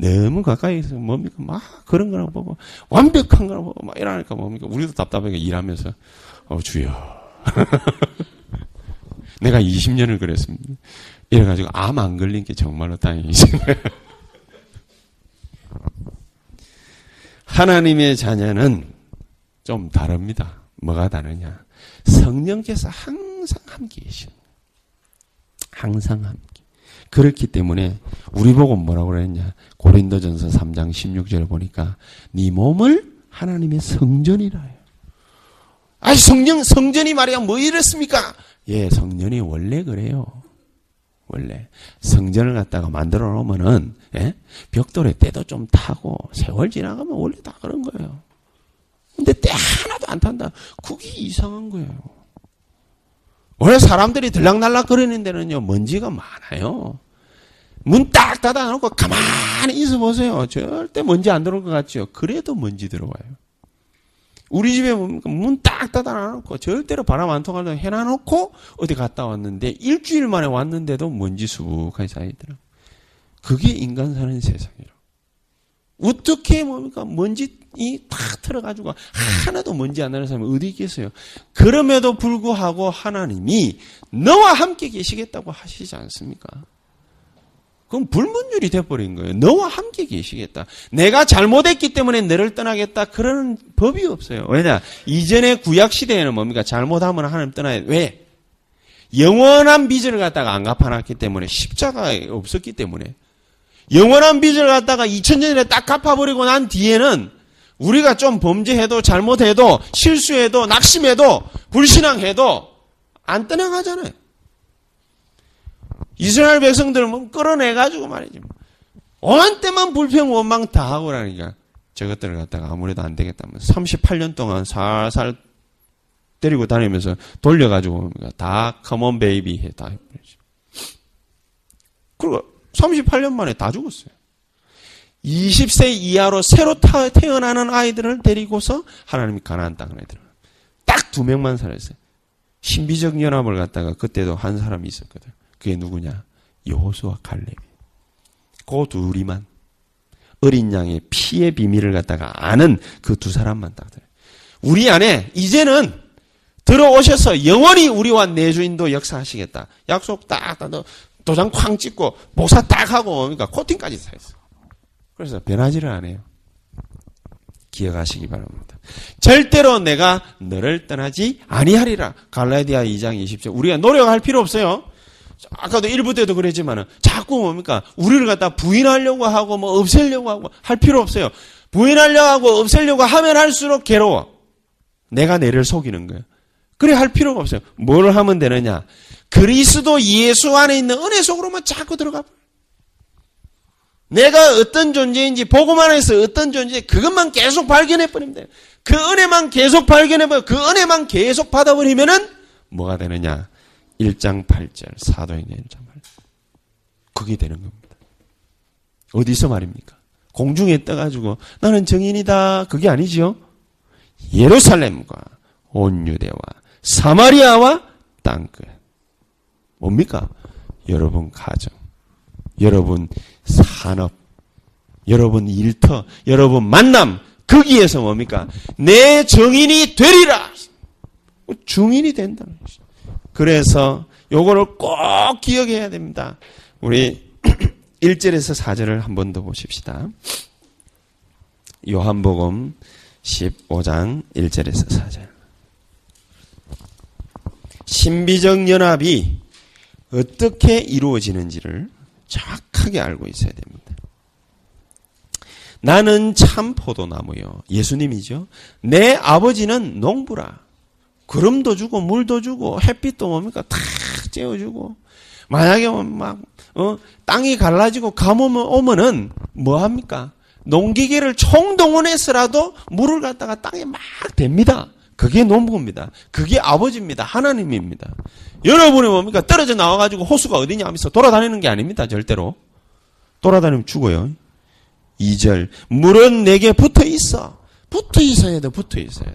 너무 가까이 있어 뭡니까 막 그런 거나 보고 완벽한 거나 보고 막 이러니까 뭡니까 우리도 답답하게 일하면서 어 주여 내가 20년을 그랬습니다. 이래가지고 암 안 걸린 게 정말로 다행이지. 하나님의 자녀는 좀 다릅니다. 뭐가 다르냐? 성령께서 항상 함께 계십니다. 항상 함께. 그렇기 때문에 우리 보고 뭐라고 그랬냐? 고린도전서 3장 16절을 보니까 네 몸을 하나님의 성전이라 해요. 아, 성령 성전이 말이야 뭐 이랬습니까? 예, 성전이 원래 그래요. 원래 성전을 갖다가 만들어 놓으면은 예? 벽돌에 때도 좀 타고 세월 지나가면 원래 다 그런 거예요. 근데 때 하나도 안 탄다. 그게 이상한 거예요. 원래 사람들이 들락날락 거리는 데는요, 먼지가 많아요. 문 딱 닫아놓고 가만히 있어 보세요. 절대 먼지 안 들어올 것 같죠? 그래도 먼지 들어와요. 우리 집에 문 딱 닫아놓고 절대로 바람 안 통하도록 해놔놓고 어디 갔다 왔는데 일주일 만에 왔는데도 먼지 수북하게 쌓이더라. 그게 인간 사는 세상이라. 어떻게 뭡니까? 먼지 이탁 틀어가지고 하나도 먼지 안 나는 사람이 어디 있겠어요? 그럼에도 불구하고 하나님이 너와 함께 계시겠다고 하시지 않습니까? 그럼 불문율이 돼버린 거예요. 너와 함께 계시겠다. 내가 잘못했기 때문에 너를 떠나겠다. 그런 법이 없어요. 왜냐? 이전의 구약 시대에는 뭡니까? 잘못하면 하나님 떠나야 왜? 영원한 빚을 갖다가 안 갚아놨기 때문에 십자가 없었기 때문에 영원한 빚을 갖다가 2000년에 딱 갚아버리고 난 뒤에는 우리가 좀 범죄해도 잘못해도 실수해도 낙심해도 불신앙해도 안 떠나가잖아요. 이스라엘 백성들은 뭐 끌어내가지고 말이지. 어한 때만 불평 원망 다 하고 그러니까 저것들을 갖다가 아무래도 안 되겠다면 38년 동안 살살 때리고 다니면서 돌려가지고 다 커먼 베이비 해다 해버리죠. 그리고 38년 만에 다 죽었어요. 20세 이하로 새로 태어나는 아이들을 데리고서 하나님이 가나안 땅에 들어. 딱두 명만 살았어요. 신비적 연합을 갖다가 그때도 한 사람이 있었거든. 그게 누구냐? 여호수와 칼렙이. 그 둘이만 어린 양의 피의 비밀을 갖다가 아는 그 두 사람만 딱 들어요. 우리 안에 이제는 들어오셔서 영원히 우리와 내 주인도 역사하시겠다. 약속 딱, 딱 도장 쾅 찍고 목사 딱 하고 그러니까 코팅까지 다 했어. 그래서 변하지를 않아요. 기억하시기 바랍니다. 절대로 내가 너를 떠나지 아니하리라. 갈라디아 2장 20절. 우리가 노력할 필요 없어요. 아까도 1부 때도 그랬지만은 자꾸 뭡니까? 우리를 갖다 부인하려고 하고 뭐 없애려고 하고 할 필요 없어요. 부인하려고 하고 없애려고 하면 할수록 괴로워. 내가 내를 속이는 거예요. 그래 할 필요가 없어요. 뭘 하면 되느냐? 그리스도 예수 안에 있는 은혜 속으로만 자꾸 들어가. 내가 어떤 존재인지 복음 안에서 어떤 존재 그것만 계속 발견해 버리면 돼요. 그 은혜만 계속 발견해 버려. 그 은혜만 계속 받아 버리면은 뭐가 되느냐? 1장 8절 사도행전 1장 8절. 그게 되는 겁니다. 어디서 말입니까? 공중에 떠 가지고 나는 정인이다. 그게 아니지요. 예루살렘과 온 유대와 사마리아와 땅끝. 뭡니까? 여러분 가정, 여러분 산업, 여러분 일터, 여러분 만남, 거기에서 뭡니까? 내 정인이 되리라! 중인이 된다는 것이죠. 그래서 요거를 꼭 기억해야 됩니다. 우리 1절에서 4절을 한 번 더 보십시다. 요한복음 15장 1절에서 4절. 신비적 연합이 어떻게 이루어지는지를 정확하게 알고 있어야 됩니다. 나는 참 포도나무요. 예수님이죠. 내 아버지는 농부라. 구름도 주고 물도 주고 햇빛도 뭡니까 탁 쬐어주고 만약에 막 어, 땅이 갈라지고 가뭄 오면은 뭐 합니까? 농기계를 총동원해서라도 물을 갖다가 땅에 막 댑니다. 그게 농부입니다. 그게 아버지입니다. 하나님입니다. 여러분이 뭡니까? 떨어져 나와가지고 호수가 어디냐 하면서 돌아다니는 게 아닙니다. 절대로. 돌아다니면 죽어요. 2절. 물은 내게 붙어 있어. 붙어 있어야 돼. 붙어 있어야 돼.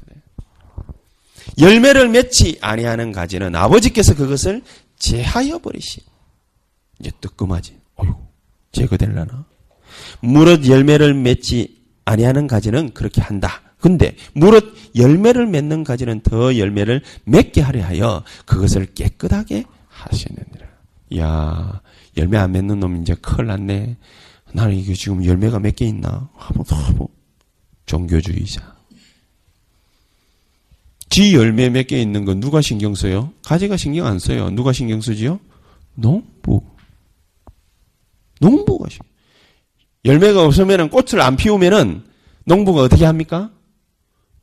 열매를 맺지 아니하는 가지는 아버지께서 그것을 제하여 버리시. 이제 뜨끔하지. 어휴, 제거될라나? 무릇 열매를 맺지 아니하는 가지는 그렇게 한다. 근데 무릇 열매를 맺는 가지는 더 열매를 맺게 하려 하여 그것을 깨끗하게 하시느니라. 야, 열매 안 맺는 놈 이제 큰일 났네. 나는 이게 지금 열매가 몇 개 있나? 한번 너무 종교주의자. 지 열매 몇 개 있는 건 누가 신경 써요? 가지가 신경 안 써요. 누가 신경 쓰지요? 농부. 농부가 신경. 열매가 없으면 꽃을 안 피우면은 농부가 어떻게 합니까?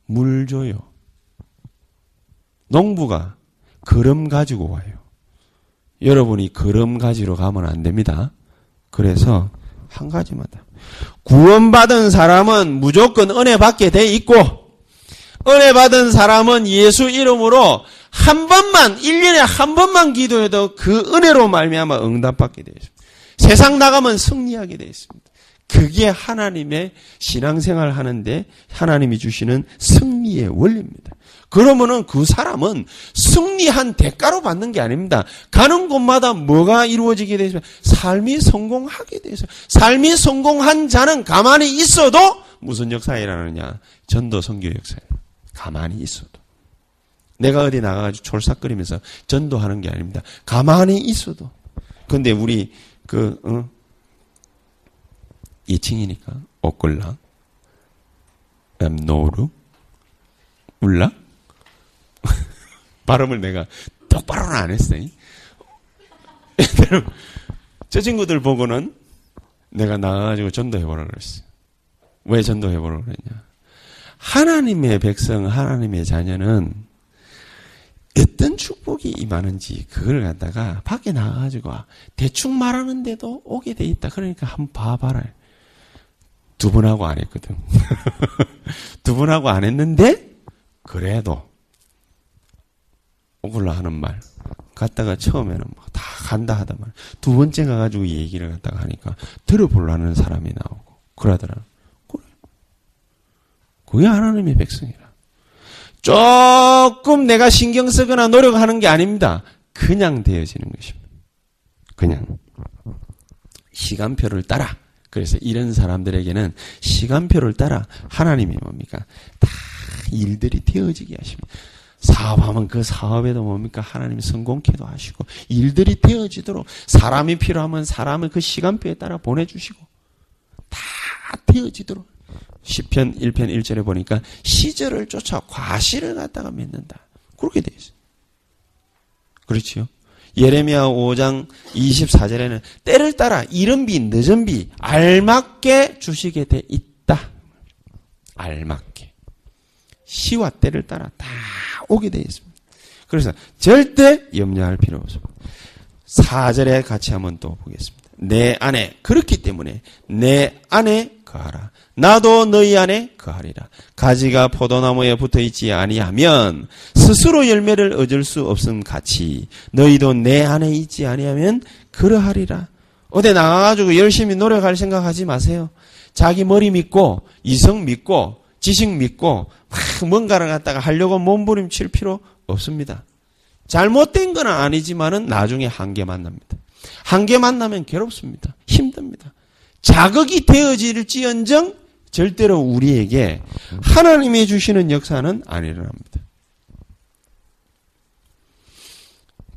물 줘요. 농부가 걸음 가지고 와요. 여러분이 걸음 가지러 가면 안 됩니다. 그래서 한 가지만 다. 구원받은 사람은 무조건 은혜 받게 돼 있고, 은혜 받은 사람은 예수 이름으로 한 번만, 1년에 한 번만 기도해도 그 은혜로 말미암아 응답받게 되어 있습니다. 세상 나가면 승리하게 되어 있습니다. 그게 하나님의 신앙생활 하는데 하나님이 주시는 승리의 원리입니다. 그러면은 그 사람은 승리한 대가로 받는 게 아닙니다. 가는 곳마다 뭐가 이루어지게 되죠? 삶이 성공하게 되죠. 삶이 성공한 자는 가만히 있어도 무슨 역사 일어나느냐? 전도 선교 역사예요. 가만히 있어도. 내가 어디 나가가지고 졸삭거리면서 전도하는 게 아닙니다. 가만히 있어도. 근데 우리 그 어? 2층이니까 오꼴랑 노루 울라 발음을 내가 똑바로는 안 했어요. 저 친구들 보고는 내가 나가가지고 전도해보라 그랬어. 왜 전도해보라 그랬냐. 하나님의 백성, 하나님의 자녀는 어떤 축복이 임하는지 그걸 갖다가 밖에 나가가지고 대충 말하는데도 오게 돼 있다. 그러니까 한번 봐봐라. 두 분하고 안 했거든. 두 분하고 안 했는데 그래도 오글라 하는 말 갔다가 처음에는 다 간다 하다만 두 번째 가가지고 얘기를 갖다가 하니까 들어보려는 사람이 나오고 그러더라. 그래. 그게 하나님의 백성이라. 조금 내가 신경 쓰거나 노력하는 게 아닙니다. 그냥 되어지는 것입니다. 그냥. 시간표를 따라. 그래서 이런 사람들에게는 시간표를 따라 하나님이 뭡니까? 다 일들이 되어지게 하십니다. 사업하면 그 사업에도 뭡니까? 하나님 성공케도 하시고, 일들이 되어지도록 사람이 필요하면 사람을 그 시간표에 따라 보내주시고, 다 되어지도록. 10편 1편 1절에 보니까 시절을 쫓아 과실을 갖다가 맺는다. 그렇게 돼 있어요. 그렇지요? 예레미야 5장 24절에는 때를 따라 이른 비 늦은 비 알맞게 주시게 돼 있다. 알맞게. 시와 때를 따라 다 오게 돼 있습니다. 그래서 절대 염려할 필요 없습니다. 4절에 같이 한번 또 보겠습니다. 내 안에 그렇기 때문에 내 안에 거하라. 나도 너희 안에 거하리라. 가지가 포도나무에 붙어 있지 아니하면 스스로 열매를 얻을 수 없음 같이 너희도 내 안에 있지 아니하면 그러하리라. 어디 나가가지고 열심히 노력할 생각하지 마세요. 자기 머리 믿고 이성 믿고 지식 믿고 막 뭔가를 갖다가 하려고 몸부림칠 필요 없습니다. 잘못된 건 아니지만은 나중에 한계 만납니다. 한계 만나면 괴롭습니다. 힘듭니다. 자극이 되어질지언정 절대로 우리에게 하나님이 주시는 역사는 안 일어납니다.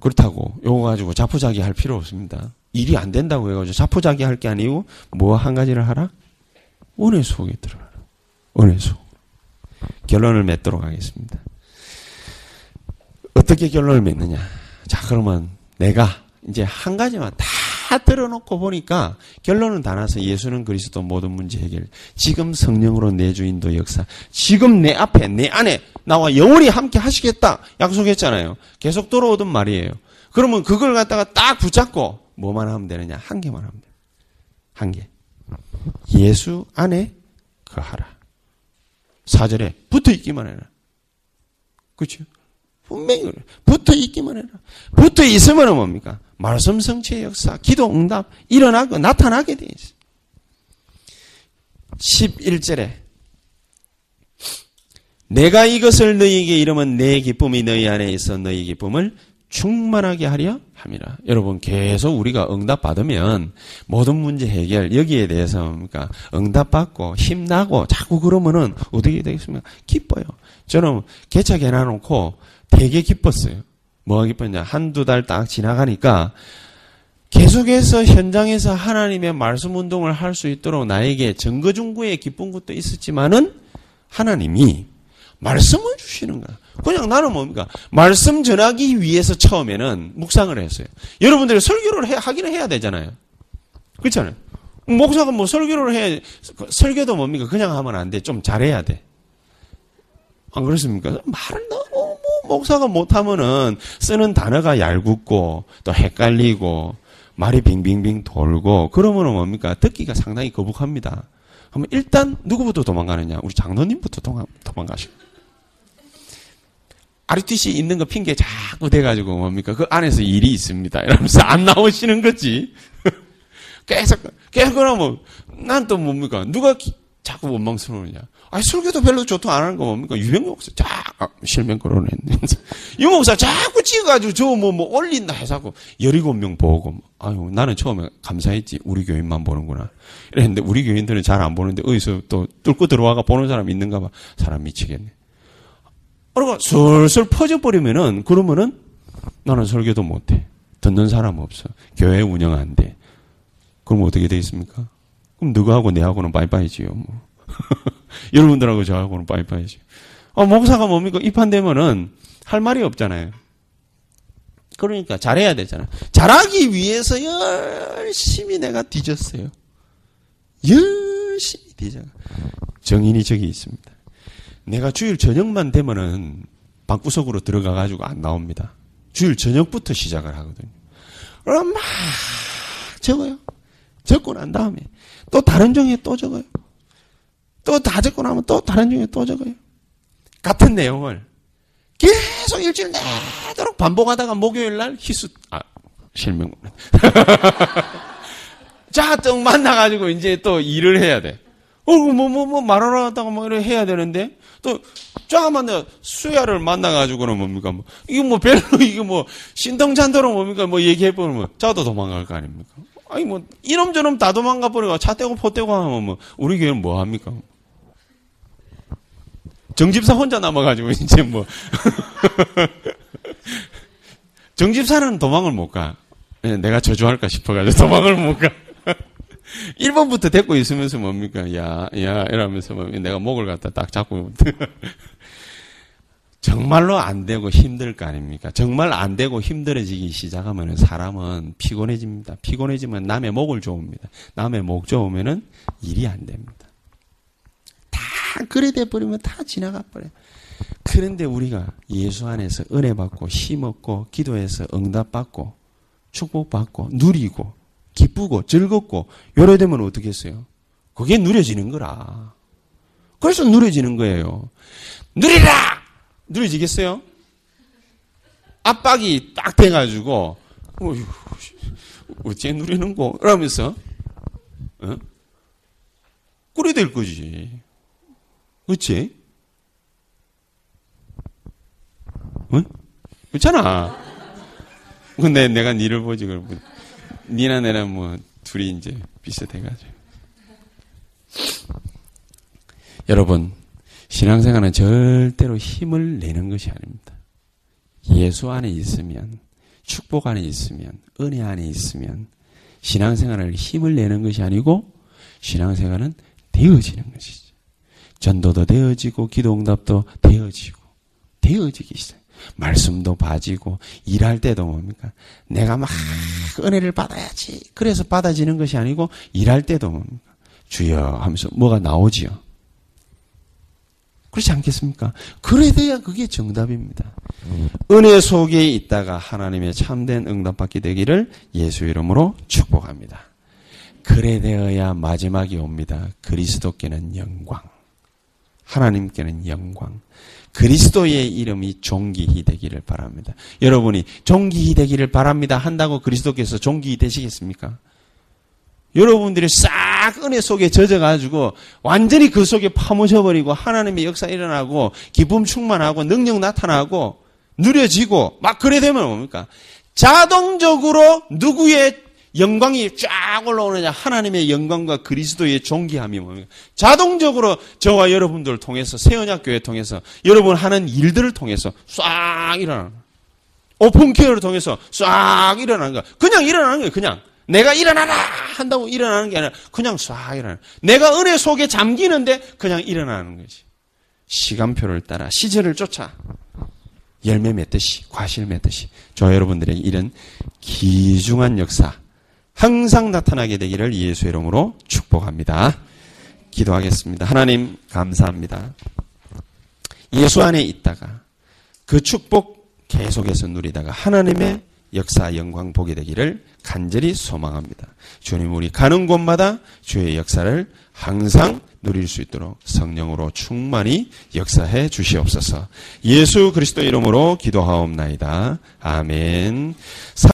그렇다고 요거 가지고 자포자기 할 필요 없습니다. 일이 안 된다고 해가지고 자포자기 할 게 아니고 뭐 한 가지를 하라? 은혜 속에 들어가라. 은혜 속. 결론을 맺도록 하겠습니다. 어떻게 결론을 맺느냐? 자, 그러면 내가 이제 한 가지만 다 들어놓고 보니까 결론은 다 나서 예수는 그리스도 모든 문제 해결. 지금 성령으로 내 주인도 역사. 지금 내 앞에, 내 안에 나와 영원히 함께 하시겠다. 약속했잖아요. 계속 돌아오던 말이에요. 그러면 그걸 갖다가 딱 붙잡고 뭐만 하면 되느냐? 한 개만 하면 돼요. 한 개. 예수 안에 거하라. 사절에 붙어 있기만 해라. 그렇죠? 분명히 그래. 붙어 있기만 해라. 붙어 있으면 뭡니까? 말씀 성취의 역사, 기도 응답 일어나고 나타나게 돼 있어. 11절에 내가 이것을 너희에게 이르면 내 기쁨이 너희 안에 있어 너희 기쁨을 충만하게 하려 함이라. 여러분 계속 우리가 응답 받으면 모든 문제 해결 여기에 대해서 뭡니까 응답 받고 힘나고 자꾸 그러면은 어떻게 되겠습니까? 기뻐요. 저는 개차 개놔놓고 되게 기뻤어요. 뭐가 기뻤냐? 한두 달 딱 지나가니까 계속해서 현장에서 하나님의 말씀 운동을 할 수 있도록 나에게 증거중구의 기쁜 것도 있었지만은 하나님이 말씀을 주시는 거야. 그냥 나는 뭡니까? 말씀 전하기 위해서 처음에는 묵상을 했어요. 여러분들이 설교를 해, 하기는 해야 되잖아요. 그렇잖아요. 목사가 뭐 설교를 해, 설교도 뭡니까? 그냥 하면 안 돼. 좀 잘해야 돼. 안 그렇습니까? 말을 너무 뭐 목사가 못하면은 쓰는 단어가 얄궂고 또 헷갈리고 말이 빙빙빙 돌고 그러면은 뭡니까? 듣기가 상당히 거북합니다. 그러면 일단 누구부터 도망가느냐? 우리 장로님부터 도망, 도망가시고. RTC 있는 거 핑계 자꾸 대가지고 뭡니까? 그 안에서 일이 있습니다. 이러면서 안 나오시는 거지. 계속, 계속 그러면 난 또 뭡니까? 누가 자꾸 원망스러우냐? 아, 설교도 별로 좋도 안 하는 거 뭡니까? 유명 목사, 자, 아, 실명 거론했네. 유 목사 자꾸 찍어가지고 저 뭐, 뭐 올린다 해서고, 17명 보고, 아유, 나는 처음에 감사했지. 우리 교인만 보는구나. 이랬는데, 우리 교인들은 잘 안 보는데, 어디서 또 뚫고 들어와가 보는 사람 있는가 봐. 사람 미치겠네. 그러고 슬슬 퍼져버리면은, 그러면은, 나는 설교도 못해. 듣는 사람 없어. 교회 운영 안 돼. 그럼 어떻게 되겠습니까? 그럼 너하고 내하고는 바이바이지요, 뭐. 여러분들하고 저하고는 빠이빠이지. 어, 목사가 뭡니까? 입한되면은 할 말이 없잖아요. 그러니까 잘해야 되잖아. 잘하기 위해서 열심히 내가 뒤졌어요. 열심히 뒤져. 정인이 저기 있습니다. 내가 주일 저녁만 되면은 방구석으로 들어가 가지고 안 나옵니다. 주일 저녁부터 시작을 하거든요. 그럼 막 적어요. 적고 난 다음에 또 다른 종이에 또 적어요. 또 다 적고 나면 또 다른 종이에 또 적어요. 같은 내용을 계속 일주일 내도록 반복하다가 목요일 날 희수, 아, 실명. 자, 또 만나가지고 이제 또 일을 해야 돼. 어, 뭐, 뭐, 뭐, 말하러 갔다가 뭐, 이렇게 해야 되는데, 또, 쫙 만나, 수야를 만나가지고는 뭡니까, 뭐, 이거 뭐, 별로, 이거 뭐, 신동찬도로 뭡니까, 뭐, 얘기해 보면, 뭐, 자도 도망갈 거 아닙니까? 아니, 뭐, 이놈저놈 다 도망가 버리고, 차 떼고 포 떼고 하면 뭐, 우리 교회는 뭐 합니까? 정집사 혼자 남아가지고, 이제 뭐, 정집사는 도망을 못 가. 예, 내가 저주할까 싶어가지고 도망을 못 가. 1번부터 데리고 있으면서 뭡니까? 야, 야, 이러면서 뭐 내가 목을 갖다 딱 잡고. 정말로 안 되고 힘들 거 아닙니까? 정말 안 되고 힘들어지기 시작하면 사람은 피곤해집니다. 피곤해지면 남의 목을 좋습니다. 남의 목 좋으면은 일이 안 됩니다. 다 그래 돼버리면 다 지나가 버려요. 그런데 우리가 예수 안에서 은혜 받고 힘없고 기도해서 응답 받고 축복 받고 누리고 기쁘고 즐겁고 요래 되면 어떻게 했어요? 그게 누려지는 거라. 그래서 누려지는 거예요. 누리라! 누려지겠어요? 압박이 딱 돼가지고, 어휴, 어째 누리는 거? 이러면서, 어? 꿀이 될 거지. 그치? 어? 그렇잖아. 근데 내가 니를 보지, 그러면. 니나 내나 뭐 둘이 이제 비슷해가지고. 여러분, 신앙생활은 절대로 힘을 내는 것이 아닙니다. 예수 안에 있으면, 축복 안에 있으면, 은혜 안에 있으면, 신앙생활을 힘을 내는 것이 아니고, 신앙생활은 되어지는 것이죠. 전도도 되어지고, 기도 응답도 되어지고, 되어지기 시작. 말씀도 봐지고 일할 때도 뭡니까? 내가 막 은혜를 받아야지. 그래서 받아지는 것이 아니고 일할 때도 뭡니까? 주여 하면서 뭐가 나오지요. 그렇지 않겠습니까? 그래 돼야 그게 정답입니다. 은혜 속에 있다가 하나님의 참된 응답받기 되기를 예수 이름으로 축복합니다. 그래 되어야 마지막이 옵니다. 그리스도께는 영광. 하나님께는 영광. 그리스도의 이름이 종기히 되기를 바랍니다. 여러분이 종기히 되기를 바랍니다 한다고 그리스도께서 종기히 되시겠습니까? 여러분들이 싹 은혜 속에 젖어가지고 완전히 그 속에 파묻혀버리고 하나님의 역사 일어나고 기쁨 충만하고 능력 나타나고 누려지고 막 그래 되면 뭡니까? 자동적으로 누구의 영광이 쫙 올라오느냐 하나님의 영광과 그리스도의 존귀함이 뭡니까? 자동적으로 저와 여러분들을 통해서 세언약교회 통해서 여러분 하는 일들을 통해서 싹 일어나는 거예요. 오픈케어를 통해서 싹 일어나는 거야. 그냥 일어나는 거예요. 그냥 내가 일어나라 한다고 일어나는 게 아니라 그냥 싹 일어나는. 내가 은혜 속에 잠기는데 그냥 일어나는 거지. 시간표를 따라 시절을 쫓아 열매 맺듯이 과실 맺듯이 저 여러분들의 이런 기중한 역사 항상 나타나게 되기를 예수의 이름으로 축복합니다. 기도하겠습니다. 하나님 감사합니다. 예수 안에 있다가 그 축복 계속해서 누리다가 하나님의 역사 영광 보게 되기를 간절히 소망합니다. 주님 우리 가는 곳마다 주의 역사를 항상 누릴 수 있도록 성령으로 충만히 역사해 주시옵소서. 예수 그리스도 이름으로 기도하옵나이다. 아멘.